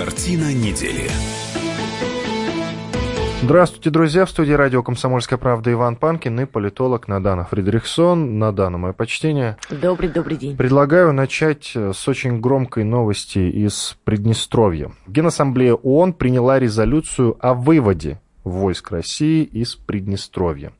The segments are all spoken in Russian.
Картина недели. Здравствуйте, друзья. В студии радио «Комсомольская правда» Иван Панкин и политолог Надана Фредериксон. Надана, мое почтение. Добрый, добрый день. Предлагаю начать с очень громкой новости из Приднестровья. Генассамблея ООН приняла резолюцию о выводе войск России из Приднестровья.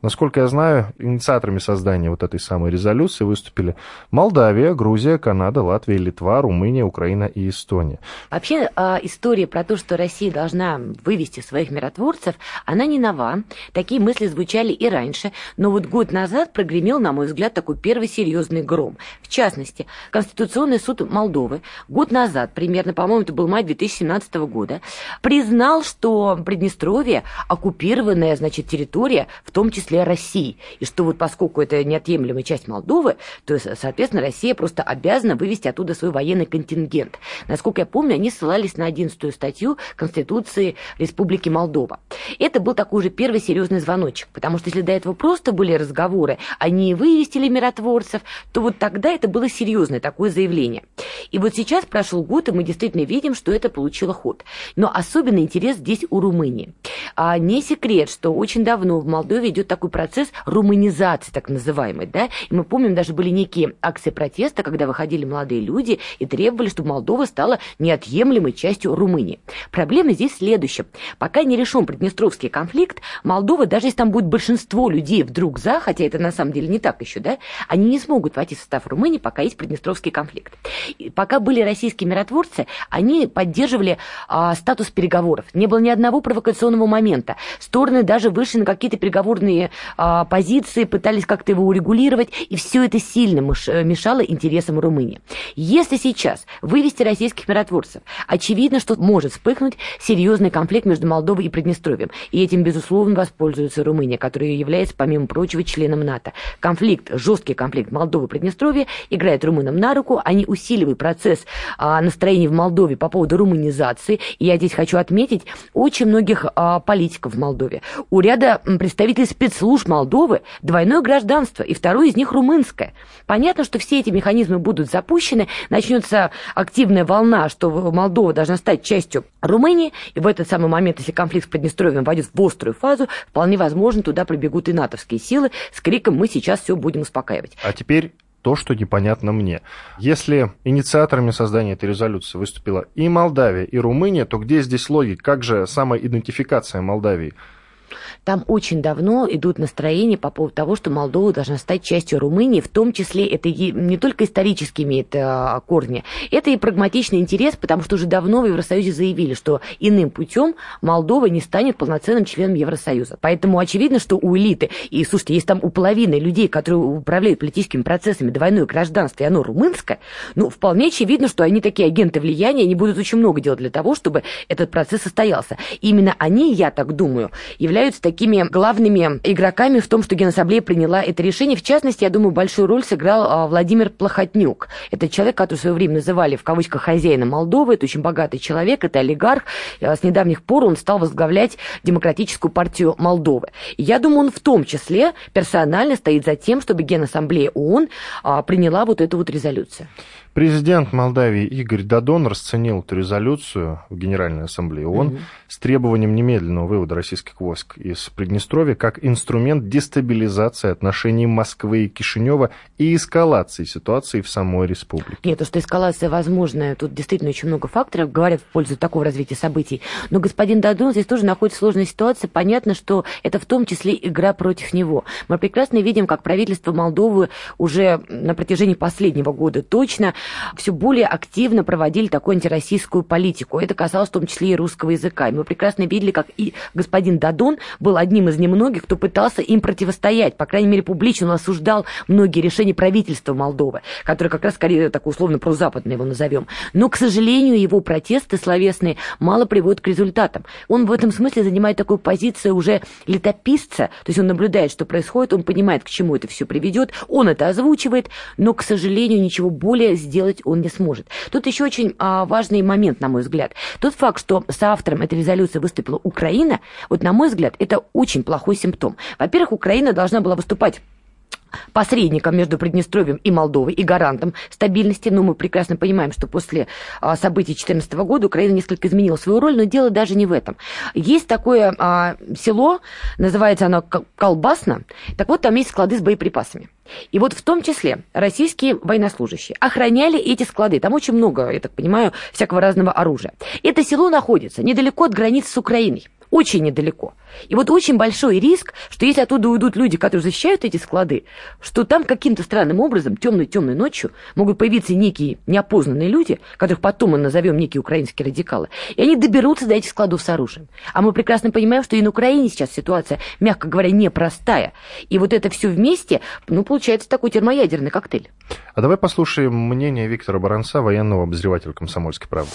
Насколько я знаю, инициаторами создания вот этой самой резолюции выступили Молдавия, Грузия, Канада, Латвия, Литва, Румыния, Украина и Эстония. Вообще а, история про то, что Россия должна вывести своих миротворцев, она не нова. Такие мысли звучали и раньше, но вот год назад прогремел, на мой взгляд, такой первый серьезный гром. В частности, Конституционный суд Молдовы год назад, примерно, по-моему, это был май 2017 года, признал, что Приднестровье оккупированная, значит, территория, в том числе числе России. И что вот поскольку это неотъемлемая часть Молдовы, то, соответственно, Россия просто обязана вывести оттуда свой военный контингент. Насколько я помню, они ссылались на 11 статью Конституции Республики Молдова. Это был такой уже первый серьезный звоночек, потому что если до этого просто были разговоры, они вывести ли миротворцев, то вот тогда это было серьезное такое заявление. И вот сейчас прошел год, и мы действительно видим, что это получило ход. Но особенный интерес здесь у Румынии. А не секрет, что очень давно в Молдове идет такой процесс румынизации, так называемый, да, и мы помним, даже были некие акции протеста, когда выходили молодые люди и требовали, чтобы Молдова стала неотъемлемой частью Румынии. Проблема здесь в следующем. Пока не решен Приднестровский конфликт, Молдова, даже если там будет большинство людей вдруг за, хотя это на самом деле не так еще, да, они не смогут войти в состав Румынии, пока есть Приднестровский конфликт. И пока были российские миротворцы, они поддерживали а, статус переговоров. Не было ни одного провокационного момента. Стороны даже вышли на какие-то переговорные а, позиции, пытались как-то его урегулировать, и все это сильно мешало интересам Румынии. Если сейчас вывести российских миротворцев, очевидно, что может вспыхнуть серьезный конфликт между Молдовой и Приднестровьем, и этим, безусловно, воспользуется Румыния, которая является, помимо прочего, членом НАТО. Конфликт, жесткий конфликт Молдовы и Приднестровья играет румынам на руку, они усиливают процесс а, настроений в Молдове по поводу румынизации, и я здесь хочу отметить очень многих а, политиков в Молдове. У ряда представителей спец спецслужб Молдовы двойное гражданство, и второе из них румынское. Понятно, что все эти механизмы будут запущены, начнется активная волна, что Молдова должна стать частью Румынии, и в этот самый момент, если конфликт с Приднестровьем войдет в острую фазу, вполне возможно, туда прибегут и натовские силы с криком «Мы сейчас все будем успокаивать». А теперь то, что непонятно мне. Если инициаторами создания этой резолюции выступила и Молдавия, и Румыния, то где здесь логика? Как же самоидентификация Молдавии? Там очень давно идут настроения по поводу того, что Молдова должна стать частью Румынии, в том числе это не только исторически имеет э, корни, это и прагматичный интерес, потому что уже давно в Евросоюзе заявили, что иным путем Молдова не станет полноценным членом Евросоюза. Поэтому очевидно, что у элиты, и слушайте, есть там у половины людей, которые управляют политическими процессами, двойное гражданство, и оно румынское, ну, вполне очевидно, что они такие агенты влияния, они будут очень много делать для того, чтобы этот процесс состоялся. Именно они, я так думаю, являются такими главными игроками в том, что Генассамблея приняла это решение. В частности, я думаю, большую роль сыграл а, Владимир Плохотнюк. Это человек, который в свое время называли в кавычках хозяином Молдовы. Это очень богатый человек, это олигарх. А, с недавних пор он стал возглавлять Демократическую партию Молдовы. И я думаю, он в том числе персонально стоит за тем, чтобы Генассамблея ООН а, приняла вот эту вот резолюцию. Президент Молдавии Игорь Дадон расценил эту резолюцию в Генеральной Ассамблее ООН угу. с требованием немедленного вывода российских войск из Приднестровья как инструмент дестабилизации отношений Москвы и Кишинева и эскалации ситуации в самой республике. Нет, то, что эскалация возможная, тут действительно очень много факторов говорят в пользу такого развития событий. Но господин Дадон здесь тоже находится в сложной ситуации. Понятно, что это в том числе игра против него. Мы прекрасно видим, как правительство Молдовы уже на протяжении последнего года точно все более активно проводили такую антироссийскую политику. Это касалось в том числе и русского языка. И мы прекрасно видели, как и господин Дадон был одним из немногих, кто пытался им противостоять. По крайней мере, публично он осуждал многие решения правительства Молдовы, которые как раз скорее так условно прозападные его назовем. Но, к сожалению, его протесты словесные мало приводят к результатам. Он в этом смысле занимает такую позицию уже летописца, то есть он наблюдает, что происходит, он понимает, к чему это все приведет, он это озвучивает, но, к сожалению, ничего более сделать он не сможет. Тут еще очень а, важный момент, на мой взгляд. Тот факт, что соавтором этой резолюции выступила Украина, вот на мой взгляд, это очень плохой симптом. Во-первых, Украина должна была выступать посредником между Приднестровьем и Молдовой и гарантом стабильности. Но мы прекрасно понимаем, что после а, событий 2014 года Украина несколько изменила свою роль, но дело даже не в этом. Есть такое а, село, называется оно Колбасно. Так вот, там есть склады с боеприпасами. И вот в том числе российские военнослужащие охраняли эти склады. Там очень много, я так понимаю, всякого разного оружия. Это село находится недалеко от границы с Украиной очень недалеко. И вот очень большой риск, что если оттуда уйдут люди, которые защищают эти склады, что там каким-то странным образом темной-темной ночью могут появиться некие неопознанные люди, которых потом мы назовем некие украинские радикалы, и они доберутся до этих складов с оружием. А мы прекрасно понимаем, что и на Украине сейчас ситуация, мягко говоря, непростая. И вот это все вместе, ну, получается такой термоядерный коктейль. А давай послушаем мнение Виктора Баранца, военного обозревателя «Комсомольской правды»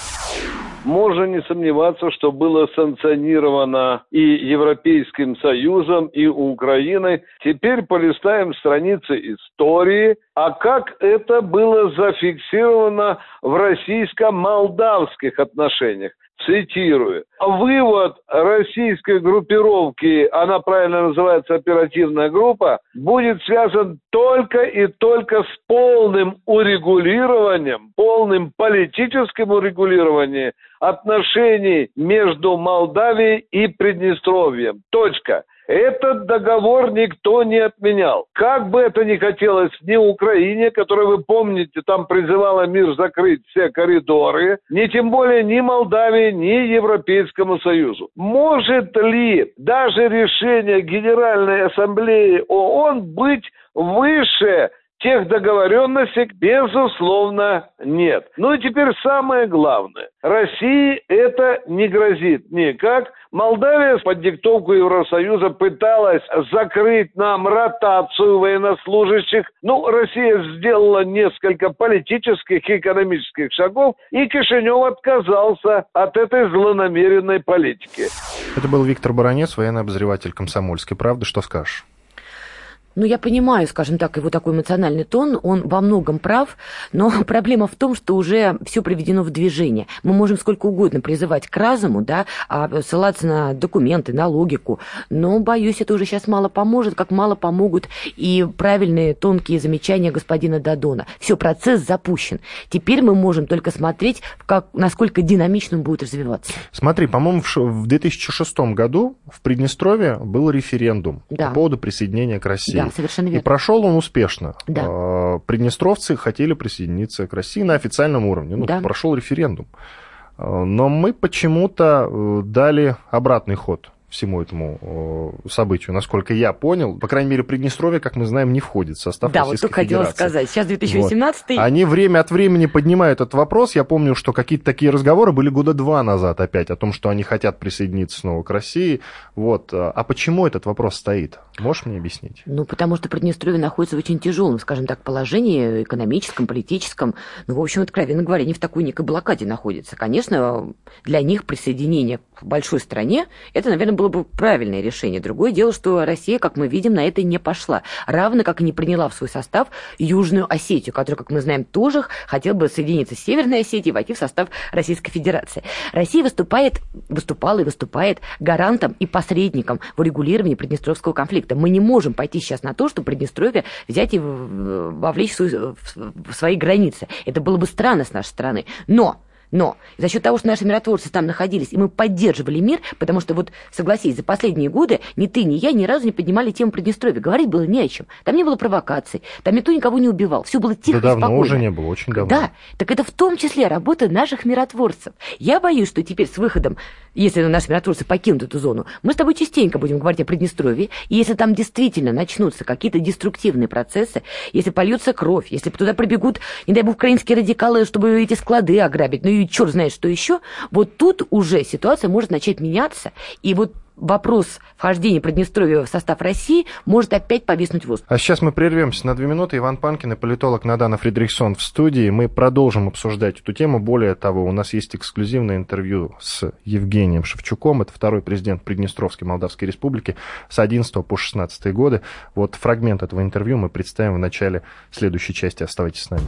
можно не сомневаться, что было санкционировано и Европейским Союзом, и Украиной. Теперь полистаем страницы истории, а как это было зафиксировано в российско-молдавских отношениях цитирую, вывод российской группировки, она правильно называется оперативная группа, будет связан только и только с полным урегулированием, полным политическим урегулированием отношений между Молдавией и Приднестровьем. Точка. Этот договор никто не отменял. Как бы это ни хотелось ни Украине, которая, вы помните, там призывала мир закрыть все коридоры, ни тем более ни Молдавии, ни Европейскому Союзу. Может ли даже решение Генеральной Ассамблеи ООН быть выше тех договоренностей, безусловно, нет. Ну и теперь самое главное. России это не грозит никак. Молдавия под диктовку Евросоюза пыталась закрыть нам ротацию военнослужащих. Ну, Россия сделала несколько политических и экономических шагов, и Кишинев отказался от этой злонамеренной политики. Это был Виктор Баранец, военный обозреватель «Комсомольской правды». Что скажешь? Ну, я понимаю, скажем так, его такой эмоциональный тон, он во многом прав, но проблема в том, что уже все приведено в движение. Мы можем сколько угодно призывать к разуму, да, а ссылаться на документы, на логику, но, боюсь, это уже сейчас мало поможет, как мало помогут и правильные тонкие замечания господина Дадона. Все, процесс запущен. Теперь мы можем только смотреть, как, насколько динамично он будет развиваться. Смотри, по-моему, в 2006 году в Приднестровье был референдум да. по поводу присоединения к России. Да, совершенно верно. И прошел он успешно. Да. А, приднестровцы хотели присоединиться к России на официальном уровне. Ну, да. прошел референдум. А, но мы почему-то э, дали обратный ход всему этому событию, насколько я понял. По крайней мере, Приднестровье, как мы знаем, не входит в состав да, Российской вот только Федерации. хотела сказать. Сейчас 2018 вот. Они время от времени поднимают этот вопрос. Я помню, что какие-то такие разговоры были года два назад опять о том, что они хотят присоединиться снова к России. Вот. А почему этот вопрос стоит? Можешь мне объяснить? Ну, потому что Приднестровье находится в очень тяжелом, скажем так, положении экономическом, политическом. Ну, в общем, откровенно говоря, не в такой некой блокаде находится. Конечно, для них присоединение к большой стране, это, наверное, было бы правильное решение. Другое дело, что Россия, как мы видим, на это не пошла. Равно как и не приняла в свой состав Южную Осетию, которая, как мы знаем, тоже хотела бы соединиться с Северной Осетией и войти в состав Российской Федерации. Россия выступает, выступала и выступает гарантом и посредником в урегулировании Приднестровского конфликта. Мы не можем пойти сейчас на то, что Приднестровье взять и вовлечь в свои границы. Это было бы странно с нашей стороны. Но но за счет того, что наши миротворцы там находились, и мы поддерживали мир, потому что вот, согласись, за последние годы ни ты, ни я ни разу не поднимали тему Приднестровья. Говорить было не о чем. Там не было провокаций, там никто никого не убивал. Все было тихо да и спокойно. давно уже не было, очень давно. Да, так это в том числе работа наших миротворцев. Я боюсь, что теперь с выходом, если наши миротворцы покинут эту зону, мы с тобой частенько будем говорить о Приднестровье, и если там действительно начнутся какие-то деструктивные процессы, если польется кровь, если туда прибегут, не дай бог, украинские радикалы, чтобы эти склады ограбить, ну и черт знает что еще, вот тут уже ситуация может начать меняться, и вот вопрос вхождения Приднестровья в состав России может опять повиснуть в воздухе. А сейчас мы прервемся на две минуты. Иван Панкин и политолог Надана Фридрихсон в студии. Мы продолжим обсуждать эту тему. Более того, у нас есть эксклюзивное интервью с Евгением Шевчуком. Это второй президент Приднестровской Молдавской Республики с 11 по 16 годы. Вот фрагмент этого интервью мы представим в начале следующей части. Оставайтесь с нами.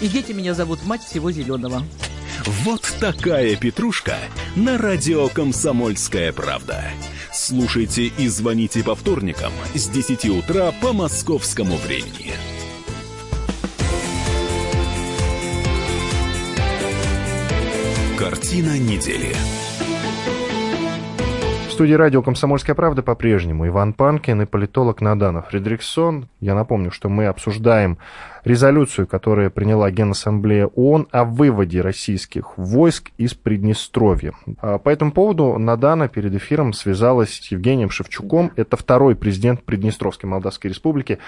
И дети меня зовут мать всего зеленого. Вот такая петрушка на радио «Комсомольская правда». Слушайте и звоните по вторникам с 10 утра по московскому времени. Картина недели. В студии радио «Комсомольская правда» по-прежнему Иван Панкин и политолог Надана Фредериксон. Я напомню, что мы обсуждаем резолюцию, которую приняла Генассамблея ООН о выводе российских войск из Приднестровья. А по этому поводу Надана перед эфиром связалась с Евгением Шевчуком. Это второй президент Приднестровской Молдавской Республики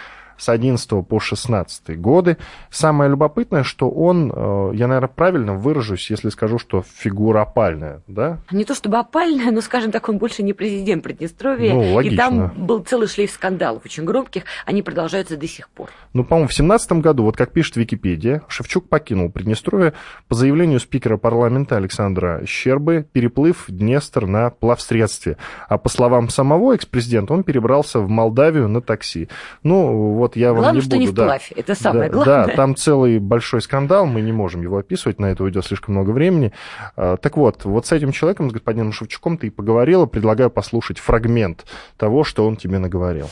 с 11 по 16 годы. Самое любопытное, что он, э, я, наверное, правильно выражусь, если скажу, что фигура опальная, да? Не то чтобы опальная, но, скажем так, он больше не президент Приднестровья. Ну, логично. И там был целый шлейф скандалов, очень громких, они продолжаются до сих пор. Ну, по-моему, в 17 году, вот как пишет Википедия, Шевчук покинул Приднестровье по заявлению спикера парламента Александра Щербы, переплыв Днестр на плавсредстве. А по словам самого экс-президента, он перебрался в Молдавию на такси. Ну, вот вот я вам Главное, не буду... не вплавь, да, это самое да, главное. Да, там целый большой скандал, мы не можем его описывать, на это уйдет слишком много времени. А, так вот, вот с этим человеком, с господином Шевчуком, ты и поговорила, предлагаю послушать фрагмент того, что он тебе наговорил.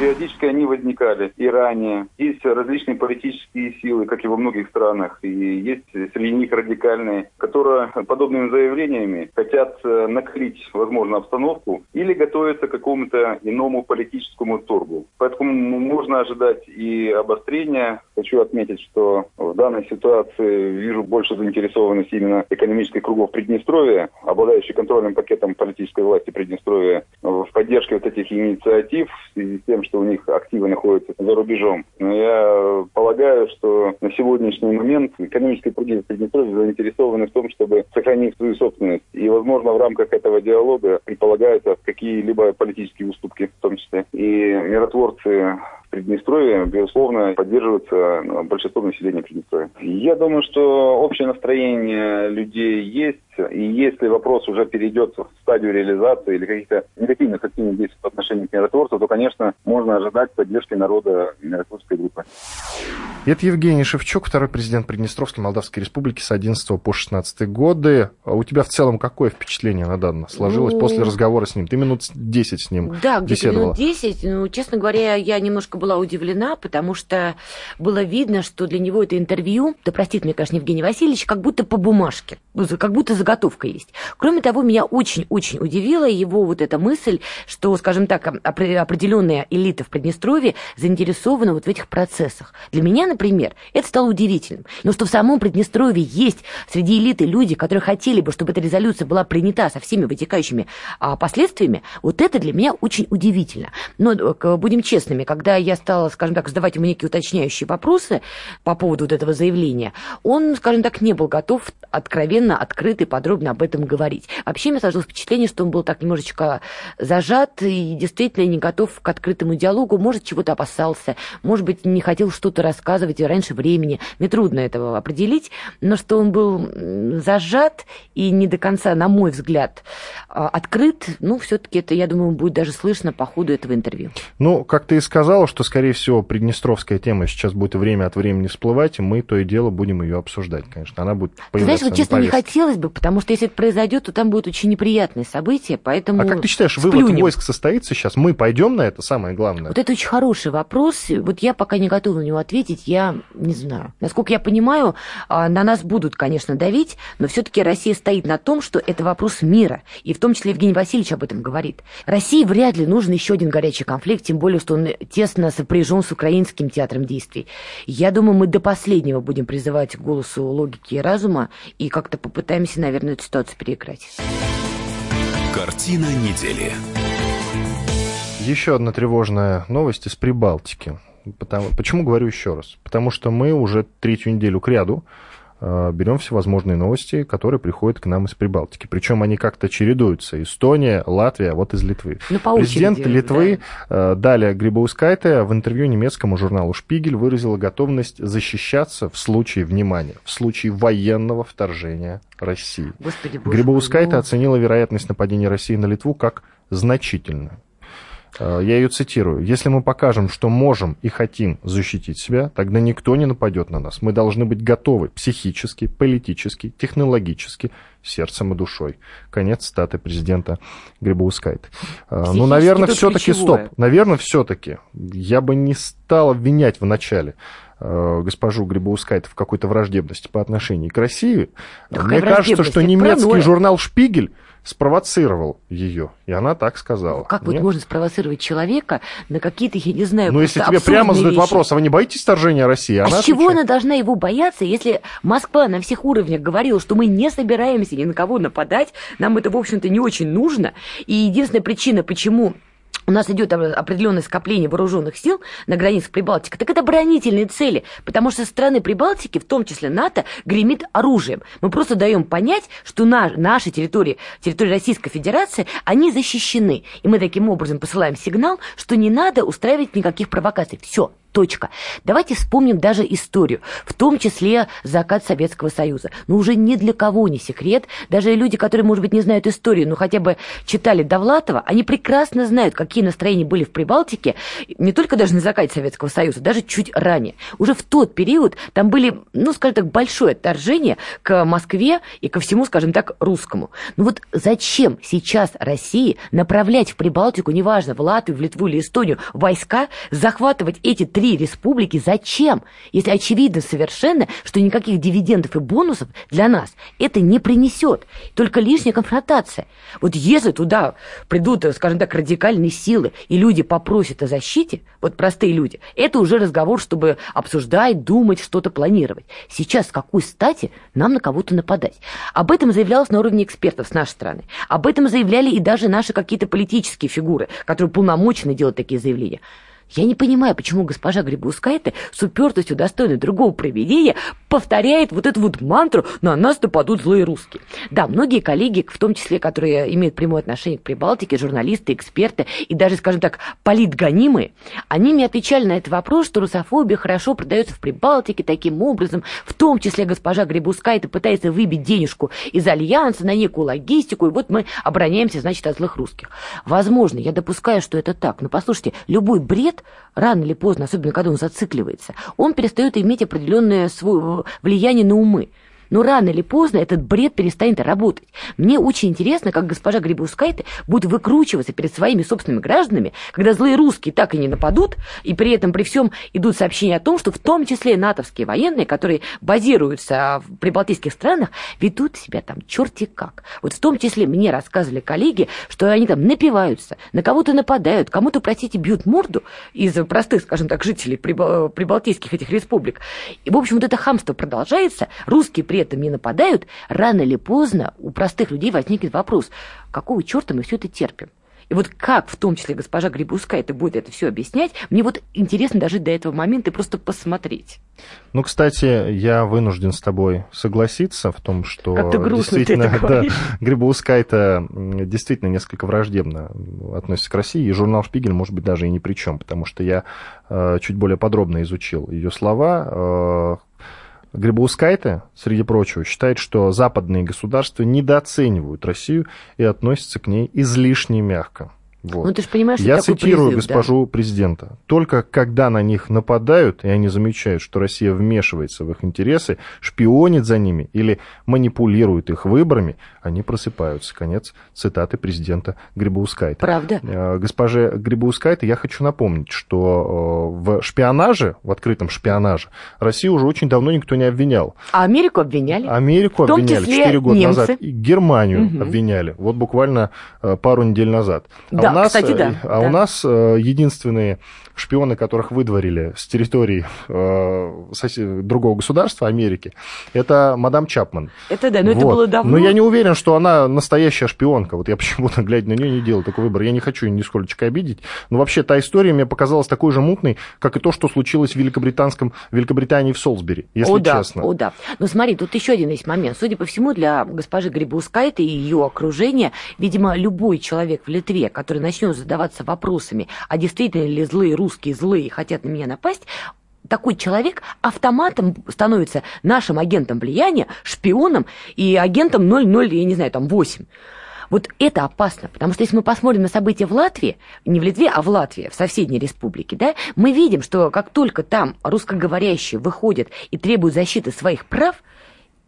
Периодически они возникали и ранее. Есть различные политические силы, как и во многих странах, и есть среди них радикальные, которые подобными заявлениями хотят э, накрыть, возможно, обстановку или готовятся к какому-то иному политическому торгу. Поэтому можно ожидать и обострения. Хочу отметить, что в данной ситуации вижу больше заинтересованности именно экономических кругов Приднестровья, обладающих контрольным пакетом политической власти Приднестровья в поддержке вот этих инициатив в связи с тем, что у них активы находятся за рубежом. Но я полагаю, что на сегодняшний момент экономические круги Приднестровья заинтересованы в том, чтобы сохранить свою собственность. И, возможно, в рамках этого диалога предполагаются какие-либо политические уступки в том числе. И миротворцы Приднестровье, безусловно, поддерживается ну, большинством населения Приднестровья. Я думаю, что общее настроение людей есть, и если вопрос уже перейдет в стадию реализации или каких-то негативных активных действий по отношению к миротворцу, то, конечно, можно ожидать поддержки народа миротворческой группы. Это Евгений Шевчук, второй президент Приднестровской Молдавской Республики с 11 по 16 годы. А у тебя в целом какое впечатление на данное сложилось ну, после разговора с ним? Ты минут 10 с ним Да, где-то минут 10. Ну, честно говоря, я немножко была удивлена, потому что было видно, что для него это интервью, да простит мне, конечно, Евгений Васильевич, как будто по бумажке, как будто заготовка есть. Кроме того, меня очень-очень удивила его вот эта мысль, что, скажем так, определенная элита в Приднестровье заинтересована вот в этих процессах. Для меня, например, это стало удивительным. Но что в самом Приднестровье есть среди элиты люди, которые хотели бы, чтобы эта резолюция была принята со всеми вытекающими а, последствиями, вот это для меня очень удивительно. Но будем честными, когда я стала, скажем так, задавать ему некие уточняющие вопросы по поводу вот этого заявления, он, скажем так, не был готов откровенно, открыто и подробно об этом говорить. Вообще, мне сложилось впечатление, что он был так немножечко зажат и действительно не готов к открытому диалогу, может, чего-то опасался, может быть, не хотел что-то рассказывать раньше времени. Мне трудно этого определить, но что он был зажат и не до конца, на мой взгляд, а, открыт, ну, все-таки это, я думаю, будет даже слышно по ходу этого интервью. Ну, как ты и сказала, что, скорее всего, приднестровская тема сейчас будет время от времени всплывать, и мы то и дело будем ее обсуждать, конечно. Она будет появляться Ты знаешь, вот честно, не хотелось бы, потому что если это произойдет, то там будет очень неприятные события, поэтому А как ты считаешь, сплюнем. вывод войск состоится сейчас? Мы пойдем на это, самое главное? Вот это очень хороший вопрос. Вот я пока не готова на него ответить, я не знаю. Насколько я понимаю, а, на нас будут, конечно, давить, но все-таки Россия стоит на том, что это вопрос мира. И в том числе Евгений Васильевич об этом говорит. России вряд ли нужен еще один горячий конфликт, тем более, что он тесно сопряжен с украинским театром действий. Я думаю, мы до последнего будем призывать к голосу логики и разума и как-то попытаемся, наверное, эту ситуацию переиграть. Картина недели. Еще одна тревожная новость из Прибалтики. Потому, почему говорю еще раз? Потому что мы уже третью неделю к ряду э, берем всевозможные новости, которые приходят к нам из Прибалтики. Причем они как-то чередуются. Эстония, Латвия, вот из Литвы. Ну, по Президент очереди, Литвы да. Даля Грибаускайте в интервью немецкому журналу «Шпигель» выразила готовность защищаться в случае, внимания, в случае военного вторжения России. Господи, боже Грибаускайте мой, ну. оценила вероятность нападения России на Литву как значительную. Э, Я ее цитирую. «Если мы покажем, что можем и хотим защитить себя, тогда никто не нападет на нас. Мы должны быть готовы психически, политически, технологически, сердцем и душой». Конец статы президента Грибаускайт. Ну, Психически наверное, все-таки стоп. Наверное, все-таки. Я бы не стал обвинять в начале э, госпожу Грибаускайт в какой-то враждебности по отношению к России. Да Мне кажется, что немецкий паранойя. журнал «Шпигель» спровоцировал ее, и она так сказала. Как вот Нет? можно спровоцировать человека на какие-то, я не знаю, Ну, если тебе прямо задают вещи? вопрос, а вы не боитесь вторжения России? А Она с чего отвечает, она должна его бояться, если Москва на всех уровнях говорила, что мы не собираемся ни на кого нападать, нам это, в общем-то, не очень нужно, и единственная причина, почему у нас идет определенное скопление вооруженных сил на границах Прибалтики, так это оборонительные цели, потому что страны Прибалтики, в том числе НАТО, гремит оружием. Мы просто даем понять, что на, наши территории, территории Российской Федерации, они защищены. И мы таким образом посылаем сигнал, что не надо устраивать никаких провокаций. Все, Точка. Давайте вспомним даже историю, в том числе закат Советского Союза. Но уже ни для кого не секрет, даже люди, которые, может быть, не знают историю, но хотя бы читали Довлатова, они прекрасно знают, какие настроения были в Прибалтике, не только даже на закате Советского Союза, даже чуть ранее. Уже в тот период там были, ну, скажем так, большое отторжение к Москве и ко всему, скажем так, русскому. Ну вот зачем сейчас России направлять в Прибалтику, неважно, в Латвию, в Литву или Эстонию, войска, захватывать эти три республики? Зачем? Если очевидно совершенно, что никаких дивидендов и бонусов для нас это не принесет. Только лишняя конфронтация. Вот если туда придут, скажем так, радикальные силы, и люди попросят о защите, вот простые люди, это уже разговор, чтобы обсуждать, думать, что-то планировать. Сейчас с какой стати нам на кого-то нападать? Об этом заявлялось на уровне экспертов с нашей стороны. Об этом заявляли и даже наши какие-то политические фигуры, которые полномочны делать такие заявления. Я не понимаю, почему госпожа Грибускайте с упертостью достойной другого проведения повторяет вот эту вот мантру «на нас нападут злые русские». Да, многие коллеги, в том числе, которые имеют прямое отношение к Прибалтике, журналисты, эксперты и даже, скажем так, политгонимые, они мне отвечали на этот вопрос, что русофобия хорошо продается в Прибалтике таким образом, в том числе госпожа Грибускайте пытается выбить денежку из Альянса на некую логистику, и вот мы обороняемся, значит, от злых русских. Возможно, я допускаю, что это так, но послушайте, любой бред рано или поздно, особенно когда он зацикливается, он перестает иметь определенное свое влияние на умы. Но рано или поздно этот бред перестанет работать. Мне очень интересно, как госпожа Грибускайте будет выкручиваться перед своими собственными гражданами, когда злые русские так и не нападут, и при этом при всем идут сообщения о том, что в том числе натовские военные, которые базируются в прибалтийских странах, ведут себя там черти как. Вот в том числе мне рассказывали коллеги, что они там напиваются, на кого-то нападают, кому-то, простите, бьют морду из простых, скажем так, жителей прибал- прибалтийских этих республик. И, в общем, вот это хамство продолжается, русские при этом не нападают, рано или поздно у простых людей возникнет вопрос, какого черта мы все это терпим? И вот как, в том числе, госпожа Грибуская это будет это все объяснять, мне вот интересно дожить до этого момента и просто посмотреть. Ну, кстати, я вынужден с тобой согласиться в том, что действительно, это да. Грибоускай-то м, действительно несколько враждебно относится к России, и журнал «Шпигель» может быть даже и ни при чем, потому что я э, чуть более подробно изучил ее слова. Э, Грибоускайте, среди прочего, считает, что западные государства недооценивают Россию и относятся к ней излишне мягко. Вот. Ну, ты же понимаешь, Я цитирую призыв, да. госпожу президента. Только когда на них нападают, и они замечают, что Россия вмешивается в их интересы, шпионит за ними или манипулирует их выборами, они просыпаются. Конец цитаты президента Грибоускайта. Правда? Э, Госпоже Грибоускайте я хочу напомнить, что э, в шпионаже, в открытом шпионаже, Россию уже очень давно никто не обвинял. А Америку обвиняли? Америку обвиняли числе 4 года немцы. назад. И Германию Мгм. обвиняли. Вот буквально э, пару недель назад. А Да, у нас, кстати, да. А да. у нас э, единственные шпионы, которых выдворили с территории э, сосед... другого государства, Америки, это мадам Чапман. Это да, но это Вот. было давно. Но я не уверен, что она настоящая шпионка. Вот я почему-то, глядя на нее, не делал такой выбор. Я не хочу ее нисколько обидеть. Но вообще та история мне показалась такой же мутной, как и то, что случилось в Великобританском, Великобритании в Солсбери, если о, да, честно. О, да. Но смотри, тут еще один есть момент. Судя по всему, для госпожи Грибаускайте и ее окружения, видимо, любой человек в Литве, который начнет задаваться вопросами, а действительно ли злые русские злые хотят на меня напасть, такой человек автоматом становится нашим агентом влияния, шпионом и агентом 00, я не знаю, там 8. Вот это опасно, потому что если мы посмотрим на события в Латвии, не в Литве, а в Латвии, в соседней республике, да, мы видим, что как только там русскоговорящие выходят и требуют защиты своих прав,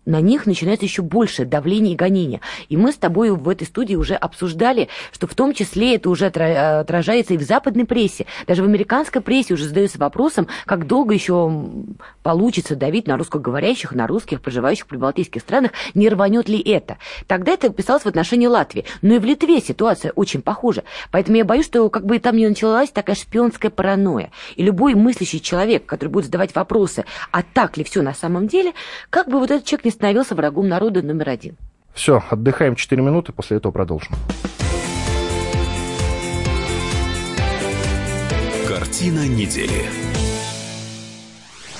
на них начинается еще больше давление и гонения. И мы с тобой в этой студии уже обсуждали, что в том числе это уже отражается и в западной прессе. Даже в американской прессе уже задается вопросом, как долго еще получится давить на русскоговорящих, на русских, проживающих в прибалтийских странах, не рванет ли это. Тогда это писалось в отношении Латвии. Но и в Литве ситуация очень похожа. Поэтому я боюсь, что как бы там не началась такая шпионская паранойя. И любой мыслящий человек, который будет задавать вопросы, а так ли все на самом деле, как бы вот этот человек не становился врагом народа номер один. Все, отдыхаем 4 минуты, после этого продолжим. Картина недели.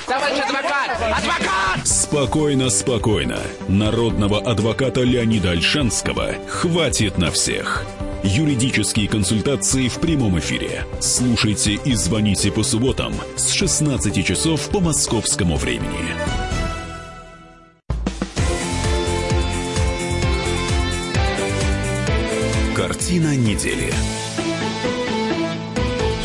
Товарищ адвокат! Адвокат! Спокойно, спокойно. Народного адвоката Леонида Альшанского хватит на всех. Юридические консультации в прямом эфире. Слушайте и звоните по субботам с 16 часов по московскому времени. Картина недели.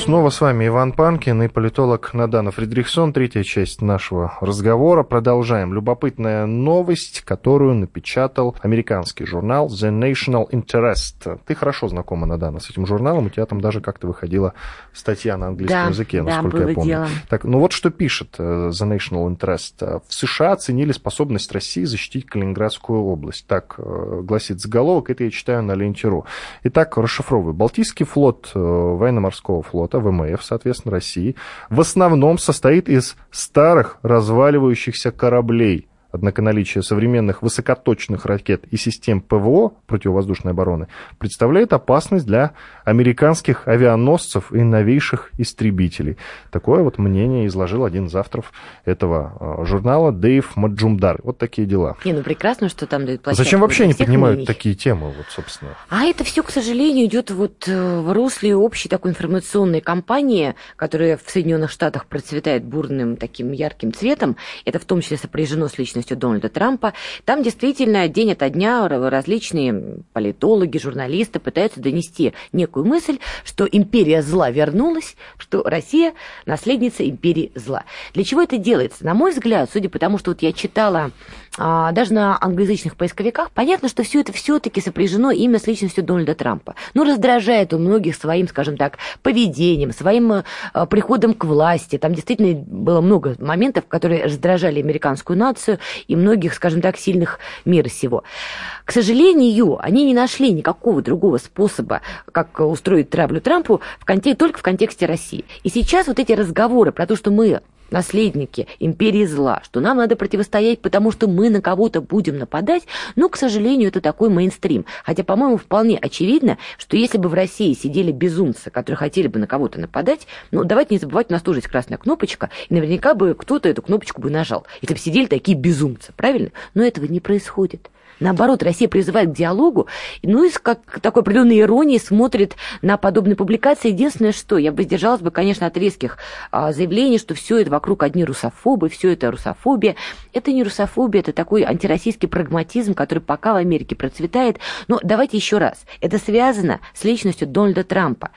Снова с вами Иван Панкин и политолог Надана Фридрихсон. Третья часть нашего разговора. Продолжаем. Любопытная новость, которую напечатал американский журнал The National Interest. Ты хорошо знакома, Надана, с этим журналом. У тебя там даже как-то выходила статья на английском Да, языке, да, насколько было я помню. дело. Так, ну вот что пишет э, The National Interest. В США оценили способность России защитить Калининградскую область. Так э, гласит заголовок. Это я читаю на ленте.ру. Итак, расшифровываю. Балтийский флот э, военно-морского флота ВМФ, соответственно, России, в основном состоит из старых разваливающихся кораблей. Однако наличие современных высокоточных ракет и систем ПВО противовоздушной обороны представляет опасность для американских авианосцев и новейших истребителей. Такое вот мнение изложил один из авторов этого э, журнала Дэйв Маджумдар. Вот такие дела. Не, ну прекрасно, что там дают площадку Зачем вообще не поднимают мнений. такие темы, вот, собственно? А это все, к сожалению, идет вот э, в русле общей такой информационной кампании, которая в Соединенных Штатах процветает бурным таким ярким цветом. Это в том числе сопряжено с личностью Дональда Трампа. Там действительно день ото дня различные политологи, журналисты пытаются донести некую мысль, что империя зла вернулась, что Россия наследница империи зла. Для чего это делается? На мой взгляд, судя по тому, что вот я читала а, даже на англоязычных поисковиках, понятно, что все это все-таки сопряжено именно с личностью Дональда Трампа. Ну, раздражает он многих своим, скажем так, поведением, своим э, приходом к власти. Там действительно было много моментов, которые раздражали американскую нацию и многих, скажем так, сильных мира сего. К сожалению, они не нашли никакого другого способа, как устроить травлю Трампу в конте- только в контексте России. И сейчас вот эти разговоры про то, что мы наследники империи зла, что нам надо противостоять, потому что мы на кого-то будем нападать, но, к сожалению, это такой мейнстрим. Хотя, по-моему, вполне очевидно, что если бы в России сидели безумцы, которые хотели бы на кого-то нападать, ну, давайте не забывать, у нас тоже есть красная кнопочка, и наверняка бы кто-то эту кнопочку бы нажал, если бы сидели такие безумцы, правильно? Но этого не происходит. Наоборот, Россия призывает к диалогу, ну и как такой определенной иронией смотрит на подобные публикации. Единственное, что я бы сдержалась бы, конечно, от резких а, заявлений, что все это вокруг одни русофобы, все это русофобия. Это не русофобия, это такой антироссийский прагматизм, который пока в Америке процветает. Но давайте еще раз. Это связано с личностью Дональда Трампа.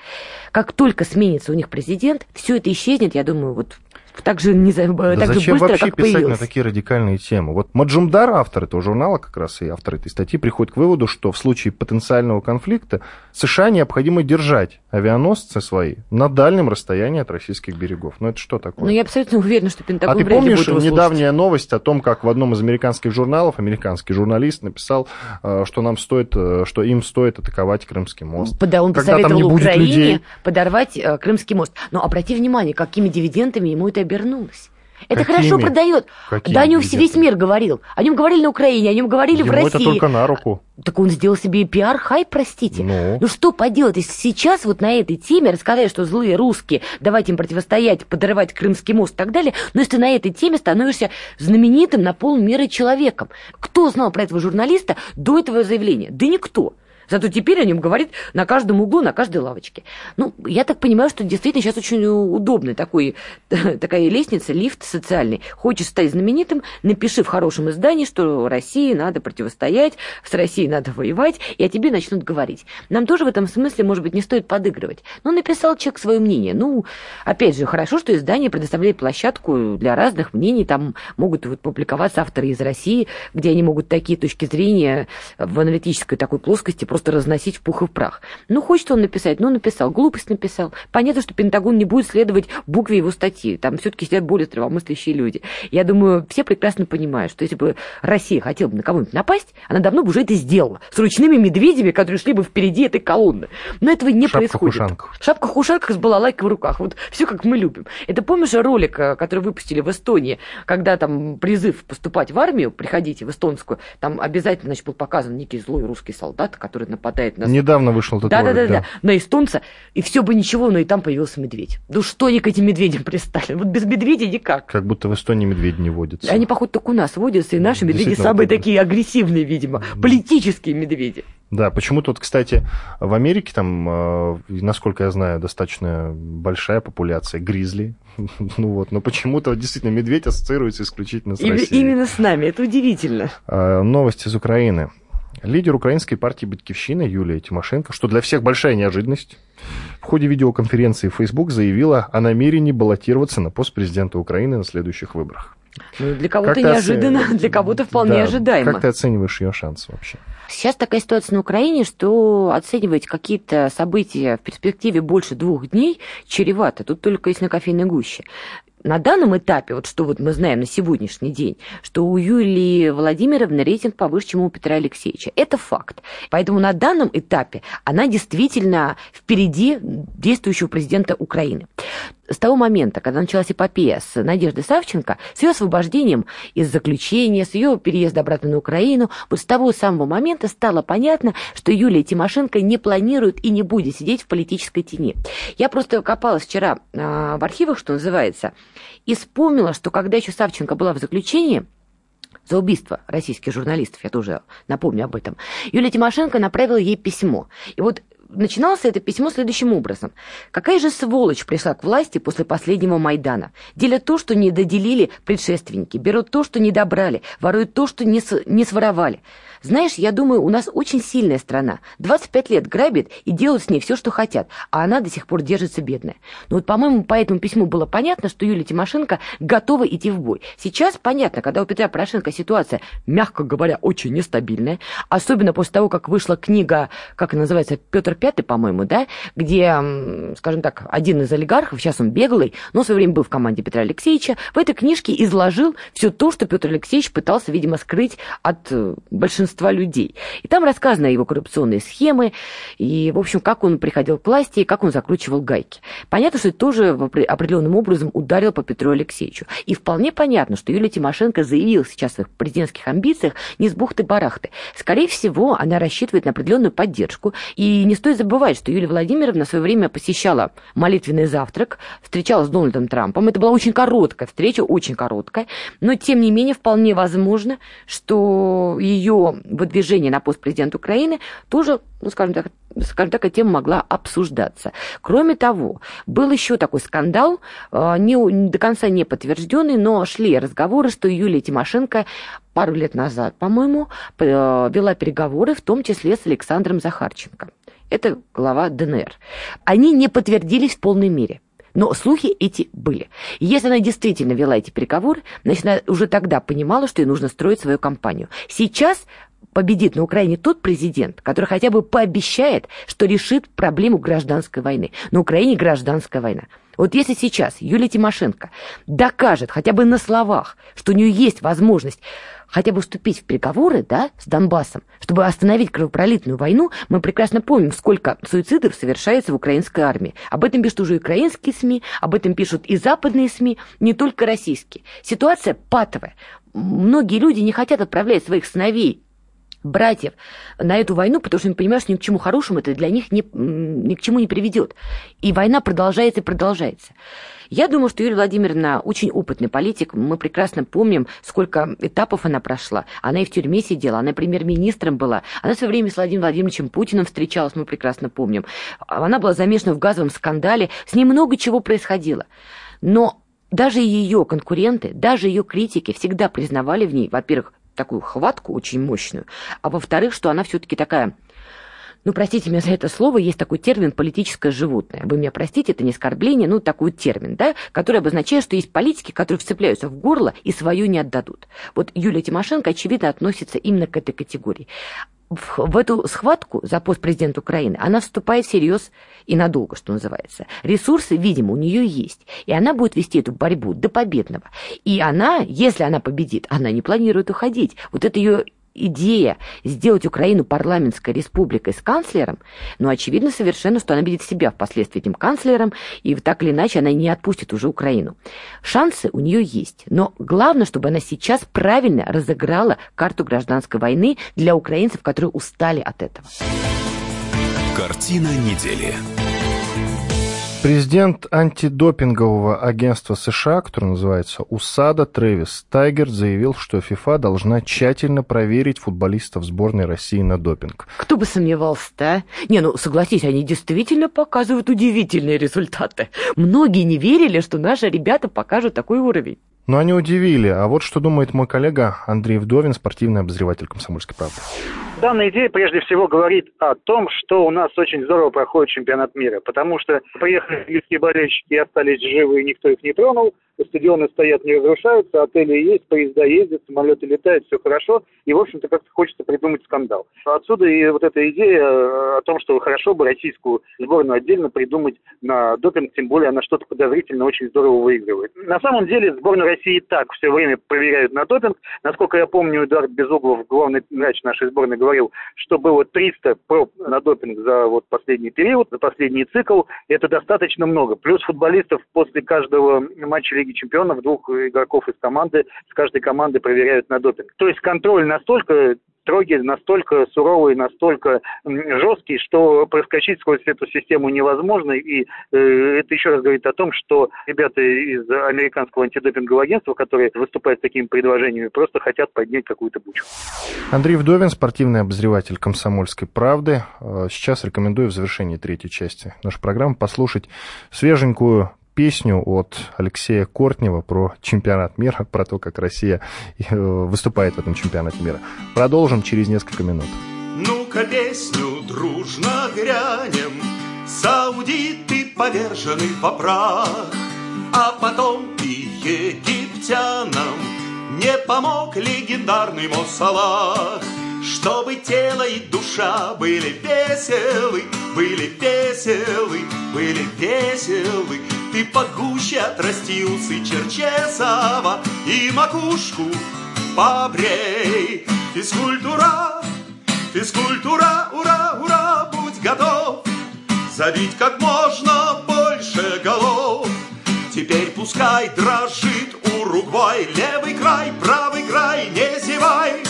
Как только сменится у них президент, все это исчезнет, я думаю, вот так же, не, да так зачем же быстро, вообще как писать появилась. на такие радикальные темы? Вот Маджумдар, автор этого журнала как раз и автор этой статьи, приходит к выводу, что в случае потенциального конфликта США необходимо держать авианосцы свои на дальнем расстоянии от российских берегов. Ну это что такое? Но я абсолютно уверена, что Пентагон А ты помнишь недавняя новость о том, как в одном из американских журналов американский журналист написал, э, что нам стоит, э, что им стоит атаковать Крымский мост. Пода- Он Когда там не будет Украине людей. подорвать э, Крымский мост. Но обрати внимание, какими дивидендами ему это обернулось. Это Какими? хорошо продает. Какими да о нем весь мир говорил. О нем говорили на Украине, о нем говорили в Ему это России. только на руку. Так он сделал себе пиар-хайп, простите. Ну. Ну что поделать, если сейчас вот на этой теме рассказали, что злые русские, давайте им противостоять, подрывать Крымский мост и так далее, но если ты на этой теме становишься знаменитым на полмира человеком. Кто знал про этого журналиста до этого заявления? Да никто. Зато теперь о нем говорит на каждом углу, на каждой лавочке. Ну, я так понимаю, что действительно сейчас очень удобный такой, такая лестница, лифт социальный. Хочешь стать знаменитым, напиши в хорошем издании, что России надо противостоять, с Россией надо воевать, и о тебе начнут говорить. Нам тоже в этом смысле, может быть, не стоит подыгрывать. Ну, написал человек свое мнение. Ну, опять же, хорошо, что издание предоставляет площадку для разных мнений. Там могут вот публиковаться авторы из России, где они могут такие точки зрения в аналитической такой плоскости просто разносить в пух и в прах. Ну, хочет он написать, ну, написал. Глупость написал. Понятно, что Пентагон не будет следовать букве его статьи. Там все-таки сидят более здравомыслящие люди. Я думаю, все прекрасно понимают, что если бы Россия хотела бы на кого-нибудь напасть, она давно бы уже это сделала. С ручными медведями, которые шли бы впереди этой колонны. Но этого не происходит. Шапка-ушанка. Шапка-ушанка с балалайкой в руках. Вот все как мы любим. Это помнишь ролик, э, который выпустили в Эстонии, когда там призыв поступать в армию, приходите в эстонскую, там обязательно значит, был показан некий злой русский солдат, который нападает на... Недавно вышел этот Да, да, ролик, да, да, на эстонца, и все бы ничего, но и там появился медведь. Ну что они к этим медведям пристали? Вот без медведя никак. Как будто в Эстонии медведь не водится. Они, походу, только у нас водятся, и наши медведи самые вот такие агрессивные, видимо, политические медведи. Да, почему-то, вот, кстати, в Америке там, э, насколько я знаю, достаточно большая популяция гризли. Ну вот, но почему-то действительно медведь ассоциируется исключительно с И- Россией. именно с нами, это удивительно. А, Новость из Украины. Лидер украинской партии «Батькивщина» Юлия Тимошенко, что для всех большая неожиданность, в ходе видеоконференции в Facebook заявила о намерении баллотироваться на пост президента Украины на следующих выборах. Ну, для кого-то Как ты оце- неожиданно, для кого-то вполне Да, ожидаемо. Как ты оцениваешь ее шансы вообще? Сейчас такая ситуация на Украине, что оценивать какие-то события в перспективе больше двух дней чревато. Тут только если на кофейной гуще. На данном этапе, вот что вот мы знаем на сегодняшний день, что у Юлии Владимировны рейтинг повыше, чем у Петра Алексеевича. Это факт. Поэтому на данном этапе она действительно впереди действующего президента Украины. С того момента, когда началась эпопея с Надеждой Савченко, с ее освобождением из заключения, с ее переездом обратно на Украину, вот с того самого момента стало понятно, что Юлия Тимошенко не планирует и не будет сидеть в политической тени. Я просто копалась вчера а, в архивах, что называется, и вспомнила, что когда еще Савченко была в заключении, за убийство российских журналистов, я тоже напомню об этом, Юлия Тимошенко направила ей письмо. И вот начиналось это письмо следующим образом. «Какая же сволочь пришла к власти после последнего Майдана? Делят то, что не доделили предшественники, берут то, что не добрали, воруют то, что не, не своровали. Знаешь, я думаю, у нас очень сильная страна. 25 лет грабит и делают с ней все, что хотят, а она до сих пор держится бедная. Но вот, по-моему, по этому письму было понятно, что Юлия Тимошенко готова идти в бой. Сейчас понятно, когда у Петра Порошенко ситуация, мягко говоря, очень нестабильная, особенно после того, как вышла книга, как она называется, Петр Пятый, по-моему, да, где, скажем так, один из олигархов, сейчас он беглый, но в свое время был в команде Петра Алексеевича, в этой книжке изложил все то, что Петр Алексеевич пытался, видимо, скрыть от э, большинства людей. И там рассказаны его коррупционные схемы, и, в общем, как он приходил к власти, и как он закручивал гайки. Понятно, что это тоже в опре- определенным образом ударил по Петру Алексеевичу. И вполне понятно, что Юлия Тимошенко заявила сейчас о своих президентских амбициях не с бухты-барахты. Скорее всего, она рассчитывает на определенную поддержку. И не стоит забывать, что Юлия Владимировна в свое время посещала молитвенный завтрак, встречалась с Дональдом Трампом. Это была очень короткая встреча, очень короткая. Но, тем не менее, вполне возможно, что ее выдвижение на пост президента Украины тоже, ну, скажем так, скажем так, эта тема могла обсуждаться. Кроме того, был еще такой скандал, э, не, до конца не подтвержденный, но шли разговоры, что Юлия Тимошенко пару лет назад, по-моему, э, вела переговоры, в том числе с Александром Захарченко. Это глава ДНР. Они не подтвердились в полной мере. Но слухи эти были. Если она действительно вела эти переговоры, значит, она уже тогда понимала, что ей нужно строить свою кампанию. Сейчас победит на Украине тот президент, который хотя бы пообещает, что решит проблему гражданской войны. На Украине гражданская война. Вот если сейчас Юлия Тимошенко докажет хотя бы на словах, что у нее есть возможность хотя бы вступить в переговоры да, с Донбассом, чтобы остановить кровопролитную войну, мы прекрасно помним, сколько суицидов совершается в украинской армии. Об этом пишут уже украинские СМИ, об этом пишут и западные СМИ, не только российские. Ситуация патовая. Многие люди не хотят отправлять своих сыновей братьев на эту войну, потому что они понимают, что ни к чему хорошему это для них ни, ни к чему не приведет. И война продолжается и продолжается. Я думаю, что Юлия Владимировна очень опытный политик. Мы прекрасно помним, сколько этапов она прошла. Она и в тюрьме сидела, она премьер-министром была. Она в свое время с Владимиром Владимировичем Путиным встречалась, мы прекрасно помним. Она была замешана в газовом скандале. С ней много чего происходило. Но даже ее конкуренты, даже ее критики всегда признавали в ней, во-первых, такую хватку очень мощную, а во-вторых, что она все-таки такая ну, простите меня за это слово, есть такой термин «политическое животное». Вы меня простите, это не оскорбление, ну, такой термин, да, который обозначает, что есть политики, которые вцепляются в горло и свою не отдадут. Вот Юлия Тимошенко, очевидно, относится именно к этой категории. В, в эту схватку за пост президента Украины она вступает всерьез и надолго, что называется. Ресурсы, видимо, у нее есть. И она будет вести эту борьбу до победного. И она, если она победит, она не планирует уходить. Вот это ее идея сделать Украину парламентской республикой с канцлером, но очевидно совершенно, что она видит себя впоследствии этим канцлером, и так или иначе она не отпустит уже Украину. Шансы у нее есть, но главное, чтобы она сейчас правильно разыграла карту гражданской войны для украинцев, которые устали от этого. Картина недели. Президент антидопингового агентства США, которое называется УСАДА, Трэвис Тайгер, заявил, что ФИФА должна тщательно проверить футболистов сборной России на допинг. Кто бы сомневался-то, а? Не, ну, согласись, они действительно показывают удивительные результаты. Многие не верили, что наши ребята покажут такой уровень. Но они удивили. А вот что думает мой коллега Андрей Вдовин, спортивный обозреватель «Комсомольской правды». Данная идея прежде всего говорит о том, что у нас очень здорово проходит чемпионат мира, потому что приехали английские болельщики и остались живы, и никто их не тронул, стадионы стоят, не разрушаются, отели есть, поезда ездят, самолеты летают, все хорошо, и, в общем-то, как-то хочется придумать скандал. Отсюда и вот эта идея э, о том, что хорошо бы российскую сборную отдельно придумать на допинг, тем более она что-то подозрительно очень здорово выигрывает. На самом деле сборную России и так все время проверяют на допинг. Насколько я помню, Эдуард Безуглов, главный врач нашей сборной, говорил, что было 300 проб на допинг за вот последний период, за последний цикл. Это достаточно много. Плюс футболистов после каждого матча Лиги Чемпионов двух игроков из команды, с каждой команды проверяют на допинг. То есть контроль настолько строгий, настолько суровый, настолько жесткий, что проскочить сквозь эту систему невозможно. И э, это еще раз говорит о том, что ребята из американского антидопингового агентства, которые выступают с такими предложениями, просто хотят поднять какую-то бучу. Андрей Вдовин, спортивный обозреватель «Комсомольской правды». Э, сейчас рекомендую в завершении третьей части нашей программы послушать свеженькую песню от Алексея Кортнева про чемпионат мира, про то, как Россия э, выступает в этом чемпионате мира. Продолжим через несколько минут. Ну-ка песню дружно грянем, Саудиты повержены в прах, А потом и египтянам Не помог легендарный Мосалах. Чтобы тело и душа были веселы, были веселы, были веселы. Ты погуще отрасти усы Черчесова и макушку побрей. Физкультура, физкультура, ура, ура, будь готов Забить как можно больше голов. Теперь пускай дрожит Уругвай, левый край, правый край, не зевай.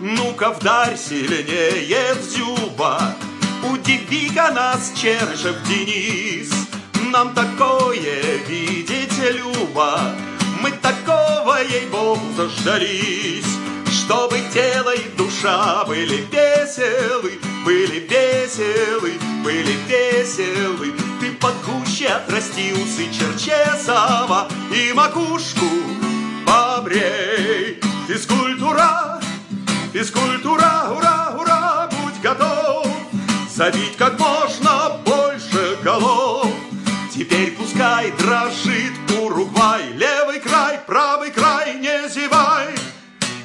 Ну-ка вдарь сильнее в зюба, Удиви-ка нас, Чержев Денис. Нам такое видеть любо, Мы такого, ей-богу, заждались, Чтобы тело и душа были веселы, Были веселы, были веселы. Ты погуще отрасти усы Черчесова И макушку побрей. Физкультура Физкультура, ура, ура, будь готов Забить как можно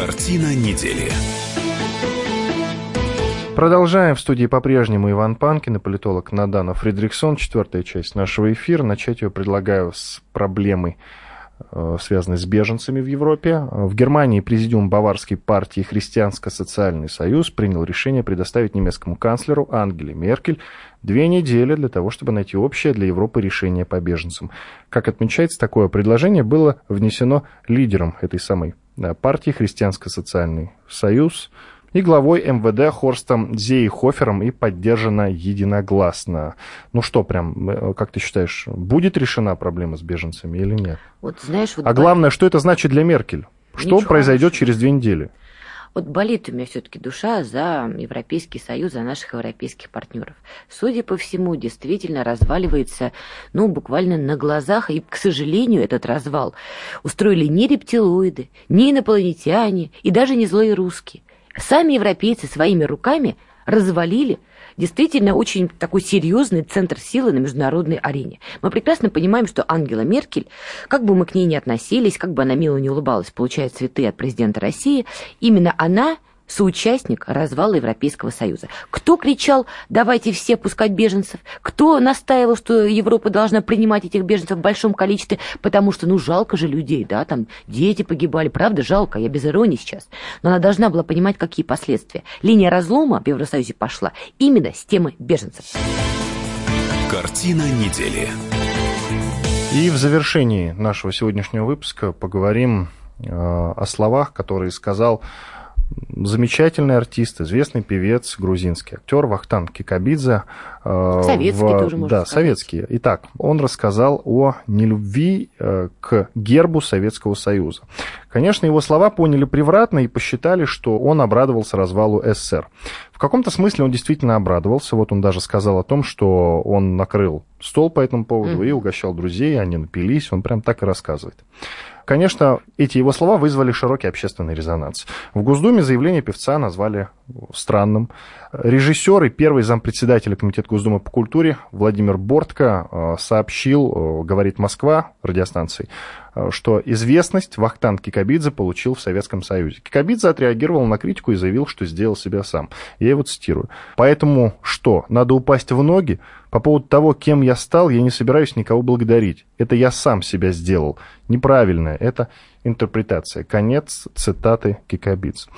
Картина недели. Продолжаем. В студии по-прежнему Иван Панкин и политолог Надана Фридриксон. Четвертая часть нашего эфира. Начать ее предлагаю с проблемы, э, связанной с беженцами в Европе. В Германии президиум Баварской партии Христианско-социальный союз принял решение предоставить немецкому канцлеру Ангеле Меркель две недели для того, чтобы найти общее для Европы решение по беженцам. Как отмечается, такое предложение было внесено лидером этой самой партии Христианско-социальный союз – и главой МВД Хорстом Зейхофером и поддержана единогласно. Ну что, прям, э, как ты считаешь, будет решена проблема с беженцами или нет? Вот, знаешь, вот а главное, что это значит для Меркель? Что Ничего произойдет хорошего. через две недели? Вот болит у меня все-таки душа за Европейский Союз, за наших европейских партнеров. Судя по всему, действительно разваливается, ну, буквально на глазах, и, к сожалению, этот развал устроили не рептилоиды, не инопланетяне и даже не злые русские. Сами европейцы своими руками развалили действительно очень такой серьезный центр силы на международной арене. Мы прекрасно понимаем, что Ангела Меркель, как бы мы к ней ни относились, как бы она мило не улыбалась, получая цветы от президента России, именно она соучастник развала Европейского Союза. Кто кричал «давайте все пускать беженцев», кто настаивал, что Европа должна принимать этих беженцев в большом количестве, потому что, ну, жалко же людей, да, там дети погибали, правда, жалко, я без иронии сейчас. Но она должна была понимать, какие последствия. Линия разлома в Евросоюзе пошла именно с темы беженцев. Картина недели. И в завершении нашего сегодняшнего выпуска поговорим э, о словах, которые сказал замечательный артист, известный певец, грузинский актер Вахтан Кикабидзе. э, Советский в- тоже, можно Да, сказать. советский. Итак, он рассказал о нелюбви э, к гербу Советского Союза. Конечно, его слова поняли превратно и посчитали, что он обрадовался развалу СССР. В каком-то смысле он действительно обрадовался. Вот он даже сказал о том, что он накрыл стол по этому поводу Мгм. и угощал друзей, они напились. Он прям так и рассказывает. Конечно, эти его слова вызвали широкий общественный резонанс. В Госдуме заявление певца назвали странным. Режиссер и первый зампредседателя Комитета Госдумы по культуре Владимир Бортко э, сообщил, э, говорит Москва, радиостанции, э, что известность Вахтан Кикабидзе получил в Советском Союзе. Кикабидзе отреагировал на критику и заявил, что сделал себя сам. Я его цитирую. Поэтому что, надо упасть в ноги? По поводу того, кем я стал, я не собираюсь никого благодарить. Это я сам себя сделал. Неправильная это интерпретация. Конец цитаты Кикабидзе.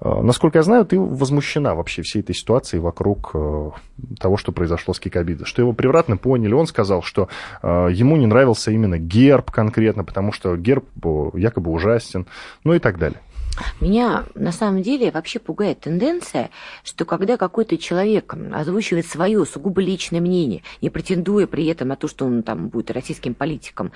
Э, Насколько я знаю, ты возмущена вообще всей этой ситуацией вокруг э, того, что произошло с Кикабидзе. Что его превратно поняли. Он сказал, что э, ему не нравился именно герб конкретно, потому что герб якобы ужасен, ну и так далее. Меня на самом деле вообще пугает тенденция, что когда какой-то человек озвучивает свое сугубо личное мнение, не претендуя при этом на то, что он там будет российским политиком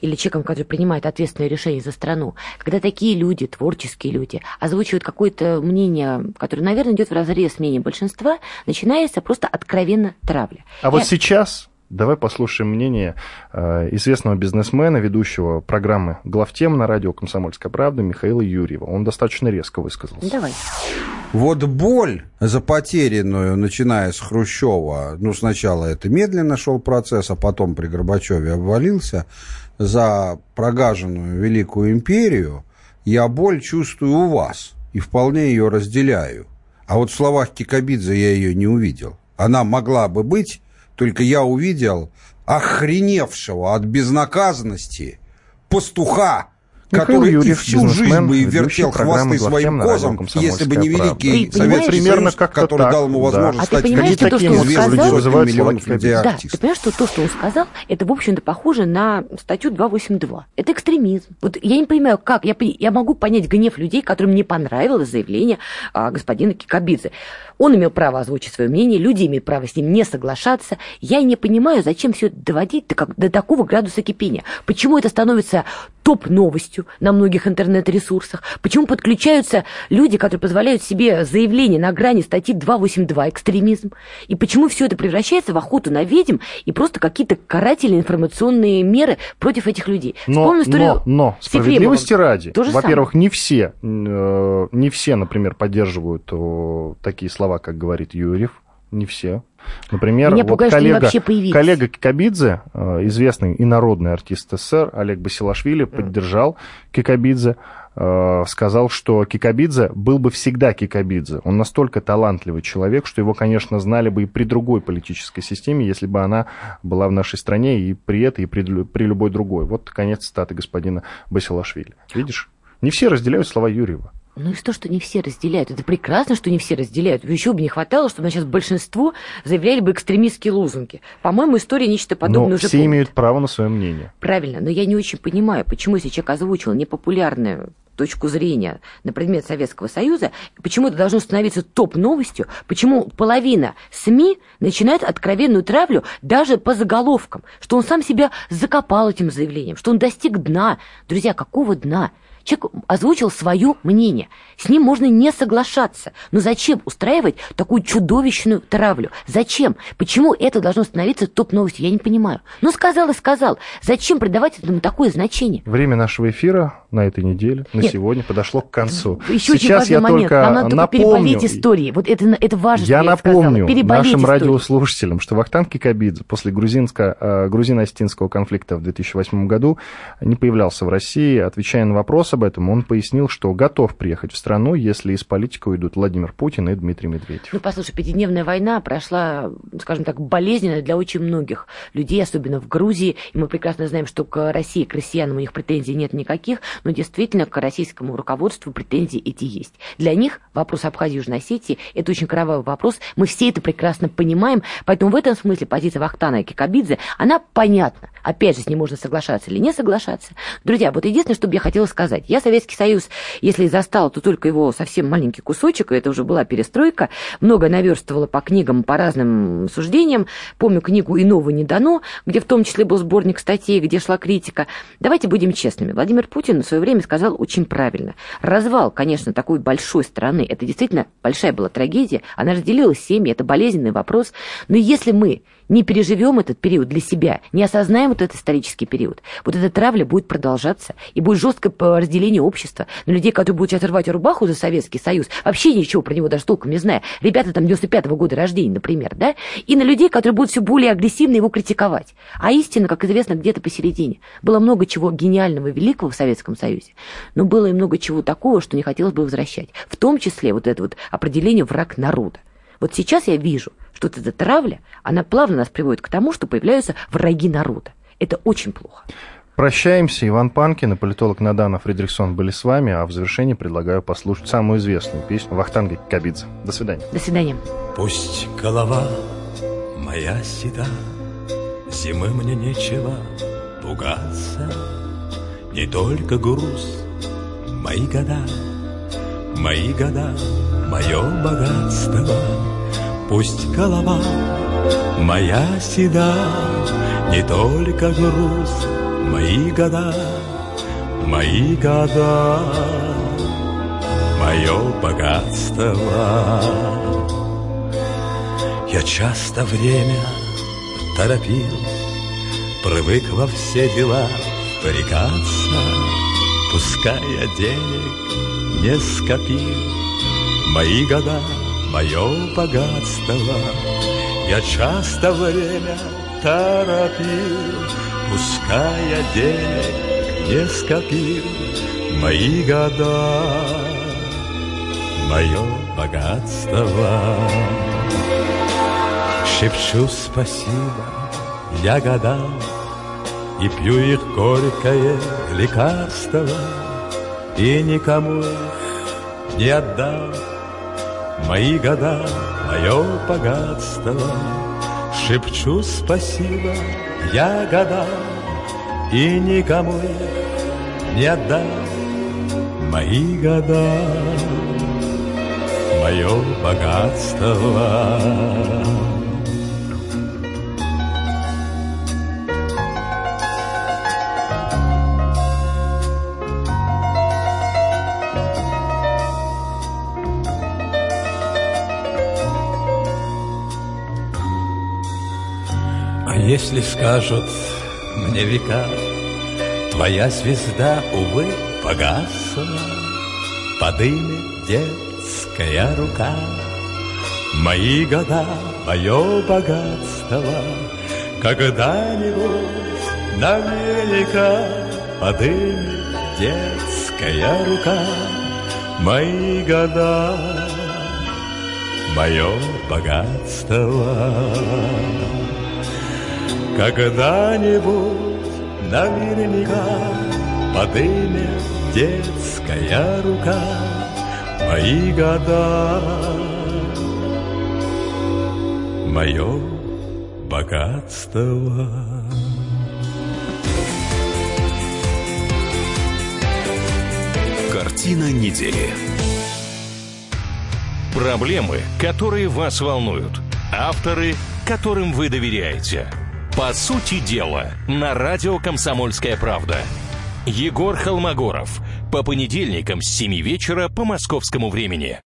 или человеком, который принимает ответственные решения за страну, когда такие люди, творческие люди, озвучивают какое-то мнение, которое, наверное, идет в разрез с мнением большинства, начинается просто откровенно травля. А вот Я- сейчас давай послушаем мнение э, известного бизнесмена, ведущего программы «Главтем» на радио «Комсомольская правда» Михаила Юрьева. Он достаточно резко высказался. Давай. Вот боль за потерянную, начиная с Хрущева, ну, сначала это медленно шел процесс, а потом при Горбачеве обвалился, за прогаженную Великую империю, я боль чувствую у вас и вполне ее разделяю. А вот в словах Кикабидзе я ее не увидел. Она могла бы быть, только я увидел охреневшего от безнаказанности пастуха, Михаил который и Юрьев, всю жизнь бы и вертел программы хвосты своим козам, «Комсомольская если бы не правда». великий Ты Советский примерно Союз, как-то который так, дал ему да. возможность А ты стать понимаешь, что то, что он сказал, миллионов людей Да, ты понимаешь, что то, что он сказал, это, в общем-то, похоже на статью 282. Это экстремизм. Вот я не понимаю, как. Я, я могу понять гнев людей, которым не понравилось заявление а, господина Кикабидзе. Он имел право озвучить свое мнение, люди имеют право с ним не соглашаться. Я не понимаю, зачем все это доводить до, как- до такого градуса кипения. Почему это становится топ-новостью на многих интернет-ресурсах? Почему подключаются люди, которые позволяют себе заявление на грани статьи 282 «Экстремизм»? И почему все это превращается в охоту на ведьм и просто какие-то карательные информационные меры против этих людей? Но, но, но справедливости ради, во-первых, не все, э, не все, например, поддерживают о, такие слова, как говорит Юрьев, не все. Например, Меня вот пугает, коллега, коллега Кикабидзе, э, известный и народный артист СССР, Олег Басилашвили, поддержал Кикабидзе, э, сказал, что Кикабидзе был бы всегда Кикабидзе. Он настолько талантливый человек, что его, конечно, знали бы и при другой политической системе, если бы она была в нашей стране и при этой, и при, при любой другой. Вот конец цитаты господина Басилашвили. Видишь? Не все разделяют слова Юрьева. Ну и что, что не все разделяют? Это прекрасно, что не все разделяют. Еще бы не хватало, чтобы сейчас большинство заявляли бы экстремистские лозунги. По-моему, история нечто подобное но уже все помнит. имеют право на свое мнение. Правильно, но я не очень понимаю, почему если человек озвучил непопулярную точку зрения на предмет Советского Союза, почему это должно становиться топ-новостью, почему половина СМИ начинает откровенную травлю даже по заголовкам, что он сам себя закопал этим заявлением, что он достиг дна. Друзья, какого дна? Человек озвучил свое мнение. С ним можно не соглашаться. Но зачем устраивать такую чудовищную травлю? Зачем? Почему это должно становиться топ-новостью? Я не понимаю. Ну, сказал и сказал. Зачем придавать этому такое значение? Время нашего эфира на этой неделе, на Нет. сегодня подошло к концу. Еще Сейчас очень важный я момент. только Нам надо только напомню, переболеть истории. Вот это, это важно, Я я напомню Переболеть нашим истории. радиослушателям, что Вахтанг Кикабидзе после грузинско- э, конфликта в 2008 году не появлялся в России. Отвечая на вопрос об этом, он пояснил, что готов приехать в страну, если из политики уйдут Владимир Путин и Дмитрий Медведев. Ну, послушай, пятидневная война прошла, скажем так, болезненно для очень многих людей, особенно в Грузии. И мы прекрасно знаем, что к России, к россиянам у них претензий нет никаких, но действительно к российскому руководству претензии эти есть. Для них вопрос Абхазии Южной Осетии – это очень кровавый вопрос. Мы все это прекрасно понимаем, поэтому в этом смысле позиция Вахтана и Кикабидзе, она понятна. Опять же, с ней можно соглашаться или не соглашаться. Друзья, вот единственное, что бы я хотела сказать. Я Советский Союз, если и застала, то только его совсем маленький кусочек, и это уже была перестройка. Много наверстывала по книгам, по разным суждениям. Помню книгу «Иного не дано», где в том числе был сборник статей, где шла критика. Давайте будем честными. Владимир Путин в свое время сказал очень правильно. Развал, конечно, такой большой страны, это действительно большая была трагедия. Она разделила семьи, это болезненный вопрос. Но если мы не переживем этот период для себя, не осознаем вот этот исторический период, вот эта травля будет продолжаться, и будет жесткое разделение общества на людей, которые будут сейчас рвать рубаху за Советский Союз, вообще ничего про него даже толком не зная, ребята там 95-го года рождения, например, да, и на людей, которые будут все более агрессивно его критиковать. А истина, как известно, где-то посередине. Было много чего гениального и великого в Советском Союзе, но было и много чего такого, что не хотелось бы возвращать. В том числе вот это вот определение «враг народа». Вот сейчас я вижу, что вот эта травля, она плавно нас приводит к тому, что появляются враги народа. Это очень плохо. Прощаемся. Иван Панкин и политолог Надана Фридрихсон были с вами, а в завершении предлагаю послушать самую известную песню Вахтанга Кикабидзе. До свидания. До свидания. Пусть голова моя седа, Зимы мне нечего пугаться, Не только груз, мои года, Мои года, мое богатство. Пусть голова моя седа, Не только груз, мои года, Мои года, мое богатство. Я часто время торопил, Привык во все дела впрягаться, Пускай я денег не скопил, Мои года, мое богатство. Я часто время торопил, Пускай я денег не скопил, Мои года, мое богатство. Шепчу спасибо я годам И пью их горькое лекарство И никому их не отдам Мои года, мое богатство. Шепчу спасибо я годам И никому их не отдам. Мои года, мое богатство. Если скажут мне века, Твоя звезда, увы, погасла, Подымет детская рука. Мои года, мое богатство Когда-нибудь наверняка Подымет детская рука Мои года, мое богатство Когда-нибудь наверняка Подымет детская рука Мои года, мое богатство. Картина недели. Проблемы, которые вас волнуют. Авторы, которым вы доверяете. По сути дела, на радио «Комсомольская правда». Егор Холмогоров. По понедельникам с 7 вечера по московскому времени.